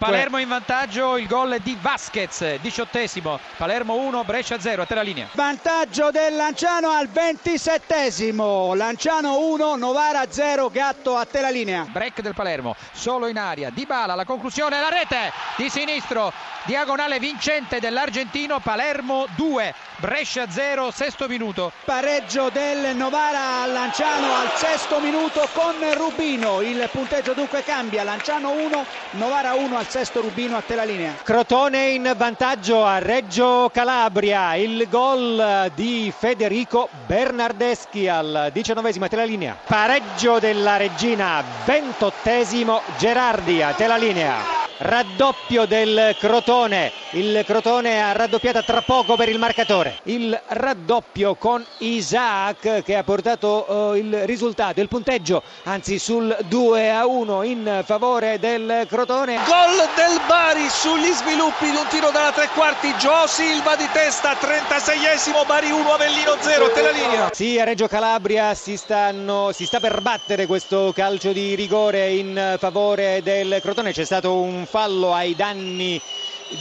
Palermo in vantaggio, il gol di Vasquez, diciottesimo. Palermo 1, Brescia 0, a te la linea. Vantaggio del Lanciano al ventisettesimo. Lanciano 1, Novara 0, Gatto a te la linea. Break del Palermo, solo in aria. Di Bala, la conclusione, la rete di sinistro. Diagonale vincente dell'argentino, Palermo 2, Brescia 0, sesto minuto. Pareggio del Novara al Lanciano al sesto minuto con Rubino. Il punteggio dunque cambia. Lanciano 1, Novara 1 al sesto Rubino a te la linea. Crotone in vantaggio a Reggio Calabria. Il gol di Federico Bernardeschi al diciannovesimo a te la linea. Pareggio della Regina, ventottesimo Gerardi a te la linea raddoppio del Crotone, il Crotone ha raddoppiata tra poco per il marcatore, il raddoppio con Isaac che ha portato uh, il risultato, il punteggio, anzi sul 2 a 1 in favore del Crotone. Gol del Bari sugli sviluppi di un tiro dalla tre quarti, Gio Silva di testa, 36esimo, Bari 1, Avellino 0, te la linea. Sì, a Reggio Calabria si, stanno, si sta per battere questo calcio di rigore in favore del Crotone, c'è stato un fallo ai danni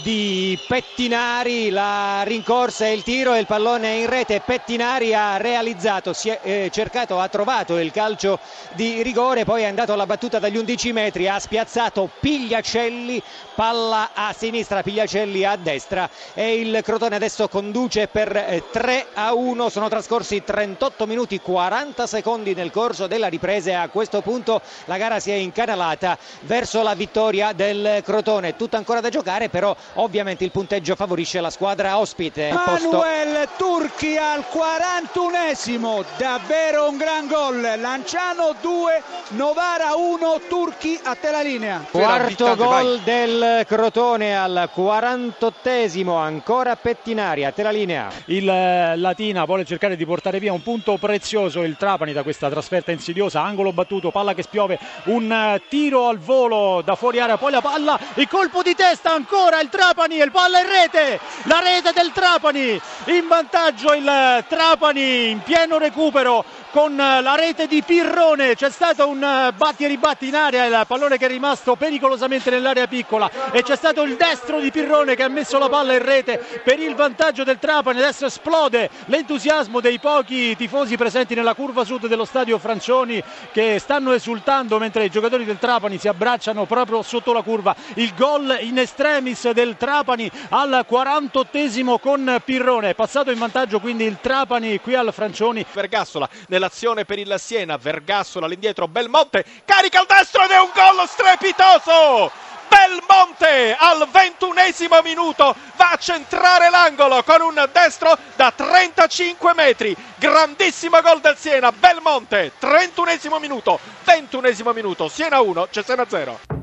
di Pettinari, la rincorsa e il tiro e il pallone in rete. Pettinari ha realizzato, si è eh, cercato, ha trovato il calcio di rigore, poi è andato alla battuta dagli 11 metri, ha spiazzato Pigliacelli, palla a sinistra, Pigliacelli a destra e il Crotone adesso conduce per eh, 3 a 1. Sono trascorsi 38 minuti 40 secondi nel corso della ripresa e a questo punto la gara si è incanalata verso la vittoria del Crotone. Tutto ancora da giocare, però ovviamente il punteggio favorisce la squadra ospite. Manuel Turchi al 41esimo, davvero un gran gol. Lanciano 2, Novara 1, Turchi a te la linea. Quarto gol del Crotone al 48esimo, ancora Pettinari a te la linea. Il Latina vuole cercare di portare via un punto prezioso il Trapani da questa trasferta insidiosa, angolo battuto, palla che spiove, un tiro al volo da fuori area, poi la palla, il colpo di testa ancora il Trapani e il palla in rete, la rete del Trapani, in vantaggio il Trapani in pieno recupero con la rete di Pirrone, c'è stato un batti e ribatti in area, il pallone che è rimasto pericolosamente nell'area piccola. E c'è stato il destro di Pirrone che ha messo la palla in rete per il vantaggio del Trapani, adesso esplode l'entusiasmo dei pochi tifosi presenti nella curva sud dello stadio Francioni che stanno esultando mentre i giocatori del Trapani si abbracciano proprio sotto la curva, il gol in estremis del Trapani al 48esimo con Pirrone, passato in vantaggio quindi il Trapani qui al Francioni. Vergassola nell'azione per il Siena, Vergassola all'indietro, Belmonte carica il destro ed è un gol strepitoso! Belmonte al ventunesimo minuto va a centrare l'angolo con un destro da 35 metri. Grandissimo gol del Siena, Belmonte, 31esimo minuto, 21esimo minuto, Siena 1, Cesena 0.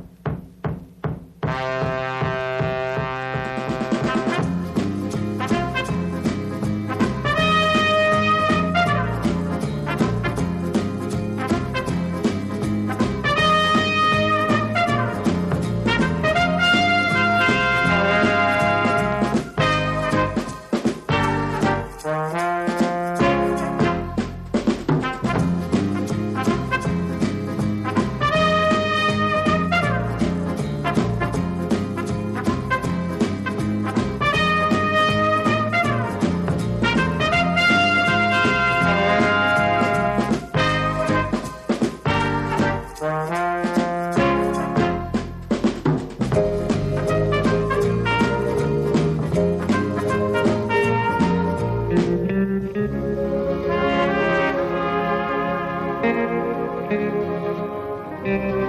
Thank you.